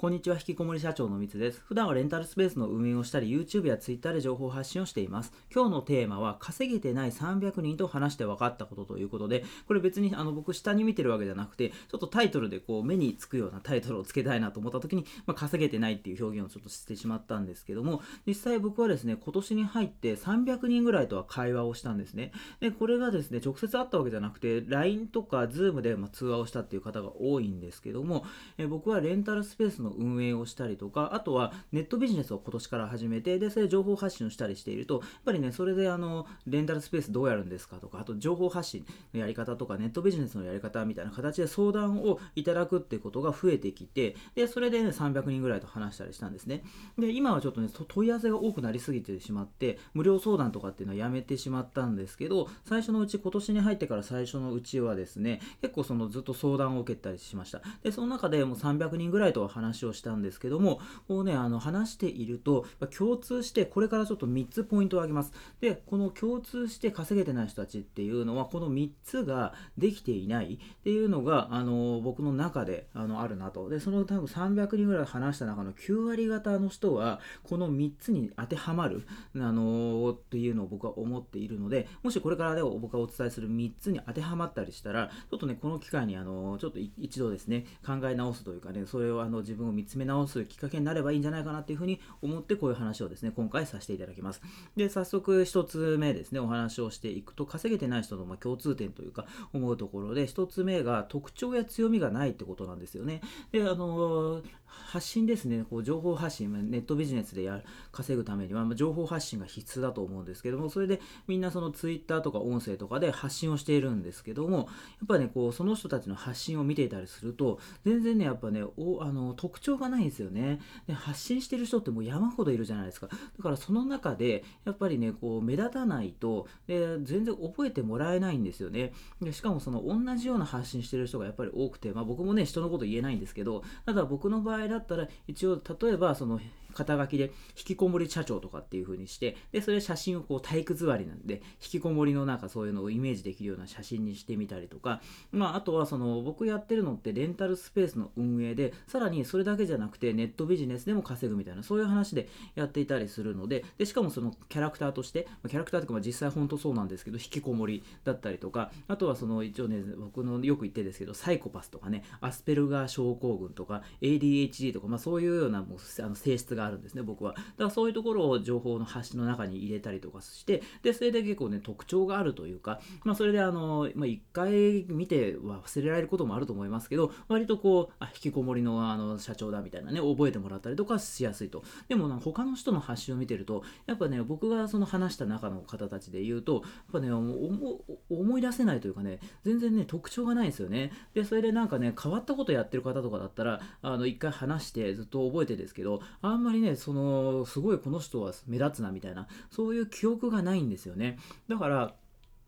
こんにちは、引きこもり社長のみつです。普段はレンタルスペースの運営をしたり、YouTube や Twitter で情報発信をしています。今日のテーマは、稼げてない300人と話して分かったことということで、これ別にあの僕下に見てるわけじゃなくて、ちょっとタイトルでこう目につくようなタイトルをつけたいなと思った時に、まあ、稼げてないっていう表現をちょっとしてしまったんですけども、実際僕はですね、今年に入って300人ぐらいとは会話をしたんですね。で、これがですね、直接会ったわけじゃなくて、LINE とか Zoom でま通話をしたっていう方が多いんですけども、え僕はレンタルスペースの運営をしたりとか、あとはネットビジネスを今年から始めて、で、それで情報発信をしたりしていると、やっぱりね、それであの、レンタルスペースどうやるんですかとか、あと情報発信のやり方とか、ネットビジネスのやり方みたいな形で相談をいただくってことが増えてきて、で、それでね、300人ぐらいと話したりしたんですね。で、今はちょっとね、問い合わせが多くなりすぎてしまって、無料相談とかっていうのはやめてしまったんですけど、最初のうち、今年に入ってから最初のうちはですね、結構そのずっと相談を受けたりしました。で、その中でもう300人ぐらいとは話話をしたんですけども、こうね、あの話していると、共通して、これからちょっと3つポイントを挙げます。で、この共通して稼げてない人たちっていうのは、この3つができていないっていうのが、あの僕の中であのあるなと。で、その多分300人ぐらい話した中の9割方の人は、この3つに当てはまる、あのっていうのを僕は思っているので、もしこれからでも僕がお伝えする3つに当てはまったりしたら、ちょっとね、この機会に、あのちょっと一度ですね、考え直すというかね、それをあの自分を見つめ直すきっかけになればいいんじゃないかなっていうふうに思ってこういう話をですね、今回させていただきます。で、早速1つ目ですね、お話をしていくと、稼げてない人のま共通点というか思うところで、1つ目が特徴や強みがないってことなんですよね。で、あのー、発信ですね、こう情報発信、ネットビジネスでや稼ぐためには、ま情報発信が必須だと思うんですけども、それでみんなその Twitter とか音声とかで発信をしているんですけども、やっぱね、こうその人たちの発信を見ていたりすると、全然ね、やっぱね、おあの特徴がないんですよね。で発信してる人ってもう山ほどいるじゃないですか。だからその中で、やっぱりね、こう目立たないと、で全然覚えてもらえないんですよね。でしかもその同じような発信してる人がやっぱり多くて、まあ僕もね、人のこと言えないんですけど、ただ僕の場合だったら、一応、例えばその肩書きで引きこもり社長とかっていう風にして、で、それ写真をこう体育座りなんで、引きこもりのなんかそういうのをイメージできるような写真にしてみたりとか、まあ、あとはその僕やってるのってレンタルスペースの運営で、さらにそれだけじゃなくてネットビジネスでも稼ぐみたいな、そういう話でやっていたりするので、で、しかもそのキャラクターとして、キャラクターというかまあ実際本当そうなんですけど、引きこもりだったりとか、あとはその一応ね、僕のよく言ってですけど、サイコパスとかね、アスペルガー症候群とか、ADHD とか、まあそういうようなもうあの性質ががあるんですね、僕は。だからそういうところを情報の発信の中に入れたりとかして、で、それで結構ね、特徴があるというか、まあ、それであの、まあ、一回見ては忘れられることもあると思いますけど、割とこう、あ、引きこもりのあの社長だみたいなね、覚えてもらったりとかしやすいと。でもな、他の人の発信を見てると、やっぱね、僕がその話した中の方たちで言うと、やっぱね、思い出せないというかね、全然ね、特徴がないんですよね。で、それでなんかね、変わったことやってる方とかだったら、あの、一回話してずっと覚えてですけど、あんまりね、その、すごいこの人は目立つなみたいな、そういう記憶がないんですよね。だから、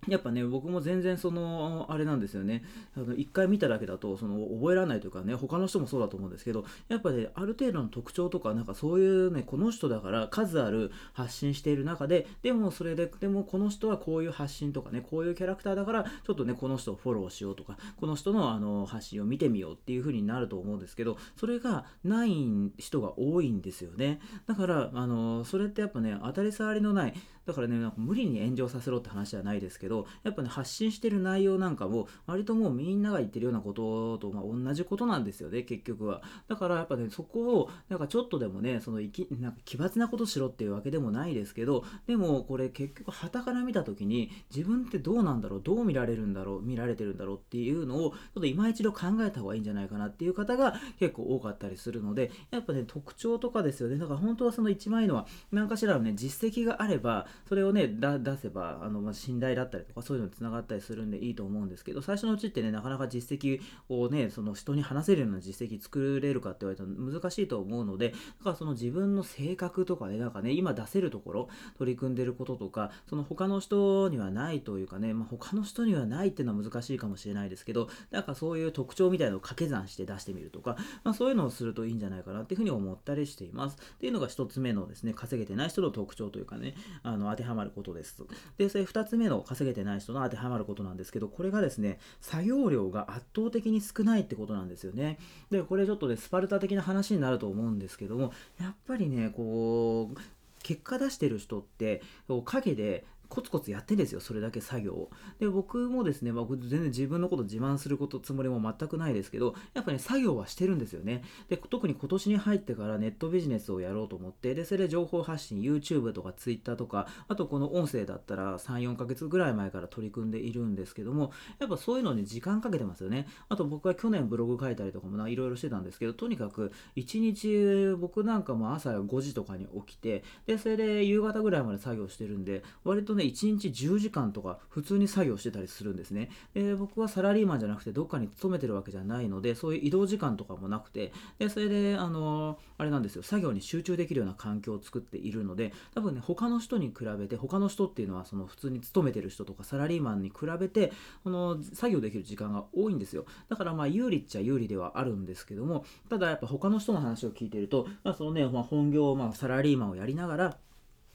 やっぱね、僕も全然その、あれなんですよね。あの、一回見ただけだと、その、覚えられないというかね、他の人もそうだと思うんですけど、やっぱね、ある程度の特徴とか、なんかそういうね、この人だから数ある発信している中で、でもそれで、でもこの人はこういう発信とかね、こういうキャラクターだから、ちょっとね、この人をフォローしようとか、この人のあの、発信を見てみようっていう風になると思うんですけど、それがない人が多いんですよね。だから、あの、それってやっぱね、当たり障りのない、だからね、なんか無理に炎上させろって話じゃないですけど、やっぱね、発信してる内容なんかも、割ともうみんなが言ってるようなことと、ま、同じことなんですよね、結局は。だからやっぱね、そこを、なんかちょっとでもね、その、きなんか奇抜なことしろっていうわけでもないですけど、でもこれ結局、旗から見た時に、自分ってどうなんだろう、どう見られるんだろう、見られてるんだろうっていうのを、ちょっと今一度考えた方がいいんじゃないかなっていう方が結構多かったりするので、やっぱね、特徴とかですよね。だから本当はその一枚のは、何かしらのね、実績があれば、それをね、出せば、あの、まあ、信頼だったりとか、そういうのにつながったりするんでいいと思うんですけど、最初のうちってね、なかなか実績をね、その人に話せるような実績作れるかって言われたら難しいと思うので、だからその自分の性格とかね、なんかね、今出せるところ、取り組んでることとか、その他の人にはないというかね、まあ、他の人にはないっていうのは難しいかもしれないですけど、なんかそういう特徴みたいなのを掛け算して出してみるとか、まあ、そういうのをするといいんじゃないかなっていうふうに思ったりしています。っていうのが一つ目のですね、稼げてない人の特徴というかね、あのの当てはまることです。で、それ2つ目の稼げてない人の当てはまることなんですけど、これがですね、作業量が圧倒的に少ないってことなんですよね。で、これちょっとね、スパルタ的な話になると思うんですけども、やっぱりね、こう、結果出してる人って陰でコツコツやってんですよ、それだけ作業を。で、僕もですね、まあ、全然自分のこと自慢することつもりも全くないですけど、やっぱね、作業はしてるんですよね。で、特に今年に入ってからネットビジネスをやろうと思って、で、それで情報発信、YouTube とか Twitter とか、あとこの音声だったら3、4ヶ月ぐらい前から取り組んでいるんですけども、やっぱそういうのに時間かけてますよね。あと僕は去年ブログ書いたりとかもいろいろしてたんですけど、とにかく1日、僕なんかも朝5時とかに起きて、で、それで夕方ぐらいまで作業してるんで、割とね、1日10時間とか普通に作業してたりするんですね。で僕はサラリーマンじゃなくてどっかに勤めてるわけじゃないのでそういう移動時間とかもなくて。でそれであのあれなんですよ。作業に集中できるような環境を作っているので多分ね他の人に比べて他の人っていうのはその普通に勤めてる人とかサラリーマンに比べてこの作業できる時間が多いんですよ。だからまあ有利っちゃ有利ではあるんですけどもただやっぱ他の人の話を聞いてると、まあ、そのね、まあ、本業、まあ、サラリーマンをやりながら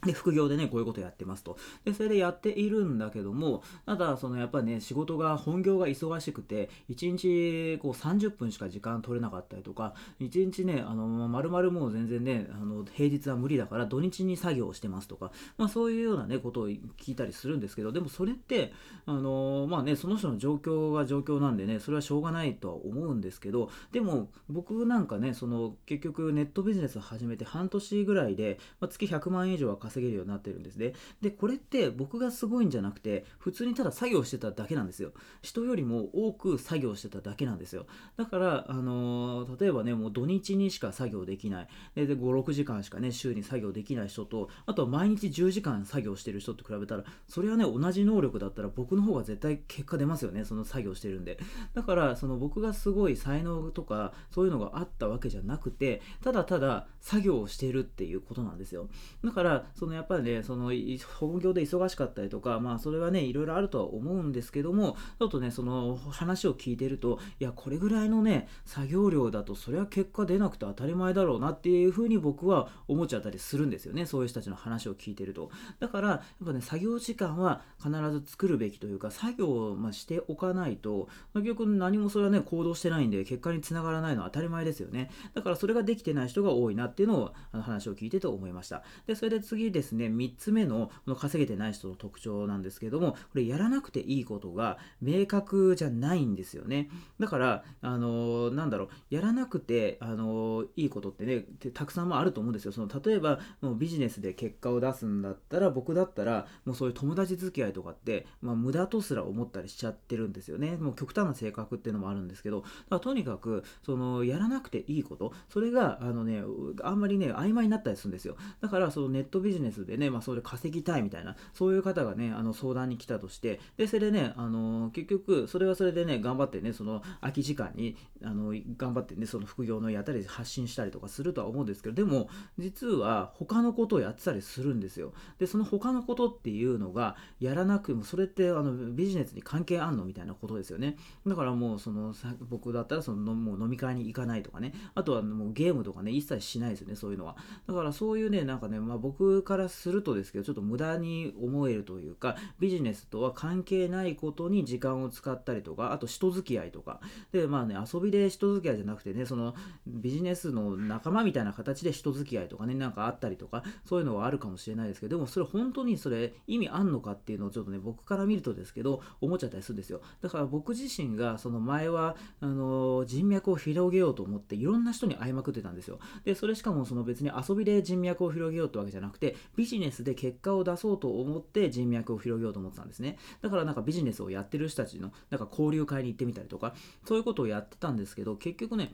で、副業でね、こういうことやってますと。で、それでやっているんだけども、ただ、そのやっぱね、仕事が、本業が忙しくて、1日こう30分しか時間取れなかったりとか、1日ね、あの、まるまるもう全然ね、あの、平日は無理だから土日に作業してますとか、まあそういうようなね、ことを聞いたりするんですけど、でもそれって、あの、まあね、その人の状況が状況なんでね、それはしょうがないとは思うんですけど、でも僕なんかね、その結局ネットビジネスを始めて半年ぐらいで、まあ、月100万円以上は稼稼げるようになってるんですね。で、これって僕がすごいんじゃなくて、普通にただ作業してただけなんですよ。人よりも多く作業してただけなんですよ。だから、あのー、例えばね、もう土日にしか作業できない。で、5、6時間しかね、週に作業できない人と、あとは毎日10時間作業してる人と比べたら、それはね、同じ能力だったら僕の方が絶対結果出ますよね。その作業してるんで。だから、その僕がすごい才能とか、そういうのがあったわけじゃなくて、ただただ作業をしてるっていうことなんですよ。だから、そのやっぱりね、その本業で忙しかったりとか、まあそれはね、いろいろあるとは思うんですけども、ちょっとね、その話を聞いてると、いや、これぐらいのね、作業量だと、それは結果出なくて当たり前だろうなっていうふうに僕は思っちゃったりするんですよね、そういう人たちの話を聞いてると。だから、やっぱね、作業時間は必ず作るべきというか、作業をましておかないと、結局何もそれはね、行動してないんで、結果につながらないのは当たり前ですよね。だからそれができてない人が多いなっていうのを、あの話を聞いてて思いました。で、それで次ですね、3つ目のこの稼げてない人の特徴なんですけども、これやらなくていいことが明確じゃないんですよね。だから、あのなんだろう、やらなくて、あのいいことってね、たくさんあると思うんですよ。その例えば、もうビジネスで結果を出すんだったら、僕だったら、もうそういう友達付き合いとかって、まあ、無駄とすら思ったりしちゃってるんですよね。もう極端な性格っていうのもあるんですけど、だからとにかく、その、やらなくていいこと、それが、あのね、あんまりね、曖昧になったりするんですよ。だから、そのネットビジネスジネスでね、まあ、それ稼ぎたいみたいな、そういう方がね、あの相談に来たとして、で、それでね、あの結局、それはそれでね、頑張ってね、その空き時間に、あの頑張ってね、その副業のやったり発信したりとかするとは思うんですけど、でも、実は他のことをやってたりするんですよ。で、その他のことっていうのが、やらなくても、それってあのビジネスに関係あんのみたいなことですよね。だからもう、その、僕だったら、その、もう飲み会に行かないとかね、あとはもうゲームとかね、一切しないですよね、そういうのは。だからそういうね、なんかね、まあ僕からするとですけど、ちょっと無駄に思えるというか、ビジネスとは関係ないことに時間を使ったりとか、あと人付き合いとか。で、まあね、遊びで人付き合いじゃなくてね、そのビジネスの仲間みたいな形で人付き合いとかね、なんかあったりとか、そういうのはあるかもしれないですけど、でもそれ本当にそれ意味あんのかっていうのをちょっとね、僕から見るとですけど、思っちゃったりするんですよ。だから僕自身がその前は、あの、人脈を広げようと思って、いろんな人に会いまくってたんですよ。で、それしかもその別に遊びで人脈を広げようってわけじゃなくて、ビジネスで結果を出そうと思って人脈を広げようと思ってたんですね。だからなんかビジネスをやってる人たちのなんか交流会に行ってみたりとか、そういうことをやってたんですけど、結局ね、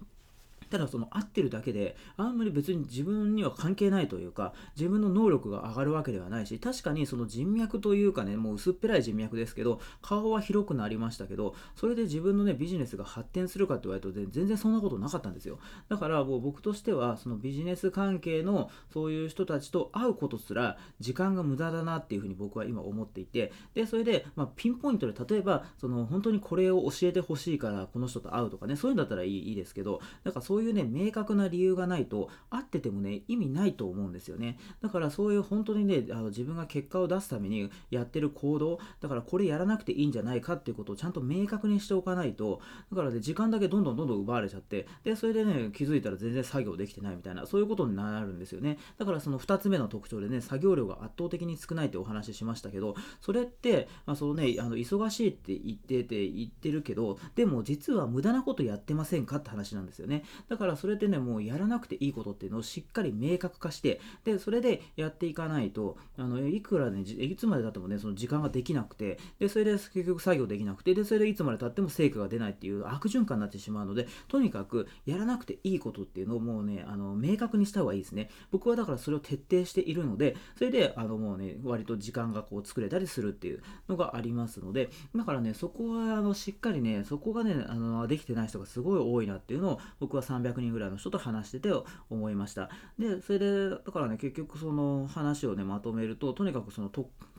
ただその合ってるだけであんまり別に自分には関係ないというか自分の能力が上がるわけではないし確かにその人脈というかねもう薄っぺらい人脈ですけど顔は広くなりましたけどそれで自分のねビジネスが発展するかって言われると全然そんなことなかったんですよ。だからもう僕としてはそのビジネス関係のそういう人たちと会うことすら時間が無駄だなっていうふうに僕は今思っていてでそれで、まあ、ピンポイントで例えばその本当にこれを教えてほしいからこの人と会うとかねそういうんだったらいいいいですけどなんかそうそういうね明確な理由がないと会っててもね意味ないと思うんですよね。だからそういう本当にねあの自分が結果を出すためにやってる行動だからこれやらなくていいんじゃないかっていうことをちゃんと明確にしておかないとだからね時間だけどんどんどんどん奪われちゃってでそれでね気づいたら全然作業できてないみたいなそういうことになるんですよね。だからその2つ目の特徴でね作業量が圧倒的に少ないってお話ししましたけどそれって、まあ、そのねあの忙しいって言ってて言ってるけどでも実は無駄なことやってませんかって話なんですよね。だからそれってねもうやらなくていいことっていうのをしっかり明確化してでそれでやっていかないとあのいくらねいつまでたってもねその時間ができなくてでそれで結局作業できなくてでそれでいつまでたっても成果が出ないっていう悪循環になってしまうのでとにかくやらなくていいことっていうのをもうねあの明確にした方がいいですね。僕はだからそれを徹底しているのでそれであのもうね割と時間がこう作れたりするっていうのがありますのでだからねそこはあのしっかりねそこがねあのできてない人がすごい多いなっていうのを僕は300人ぐらいの人と話してて思いました。でそれでだからね結局その話をねまとめるととにかくその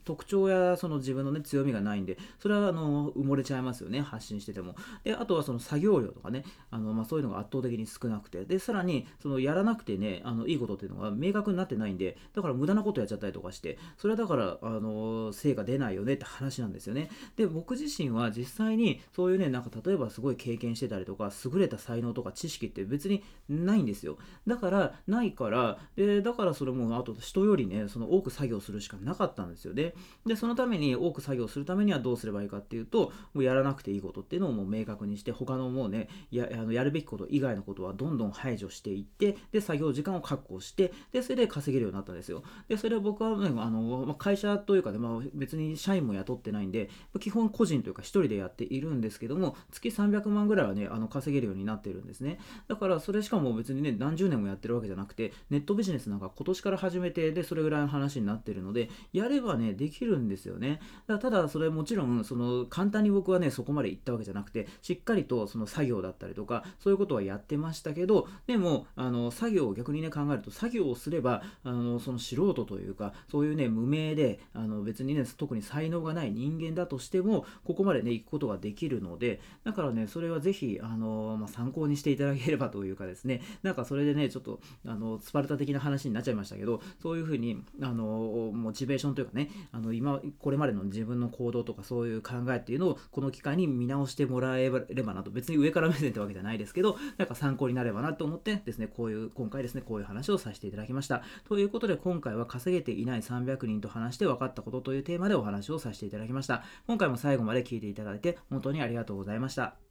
特徴やその自分のね強みがないんでそれはあの埋もれちゃいますよね発信してても。であとはその作業量とかねあの、まあ、そういうのが圧倒的に少なくて。でさらにそのやらなくてねあのいいことっていうのが明確になってないんでだから無駄なことやっちゃったりとかしてそれはだからあの成果出ないよねって話なんですよね。で僕自身は実際にそういうねなんか例えばすごい経験してたりとか優れた才能とか知識って別にないんですよ。だからないからでだからそれもあと人よりねその多く作業するしかなかったんですよ。ねでそのために多く作業するためにはどうすればいいかっていうともうやらなくていいことっていうのをもう明確にして他のもうねやあのやるべきこと以外のことはどんどん排除していってで作業時間を確保してでそれで稼げるようになったんですよ。でそれは僕は、ね、あの、ま、会社というかね、まあ、別に社員も雇ってないんで基本個人というか1人でやっているんですけども月300万ぐらいはねあの稼げるようになってるんですね。だからそれしかも別にね何十年もやってるわけじゃなくてネットビジネスなんか今年から始めてでそれぐらいの話になってるのでやればねできるんですよね。だただそれもちろんその簡単に僕はねそこまで行ったわけじゃなくてしっかりとその作業だったりとかそういうことはやってましたけどでもあの作業を逆にね考えると作業をすればあのその素人というかそういうね無名であの別にね特に才能がない人間だとしてもここまでね行くことができるのでだからねそれはぜひあの、まあ、参考にしていただければばというかですねなんかそれでねちょっとあのスパルタ的な話になっちゃいましたけどそういうふうにあのモチベーションというかねあの今これまでの自分の行動とかそういう考えっていうのをこの機会に見直してもらえればなと。別に上から目線ってわけじゃないですけどなんか参考になればなと思ってですねこういう今回ですねこういう話をさせていただきました。ということで今回は稼げていない300人と話して分かったことというテーマでお話をさせていただきました。今回も最後まで聞いていただいて本当にありがとうございました。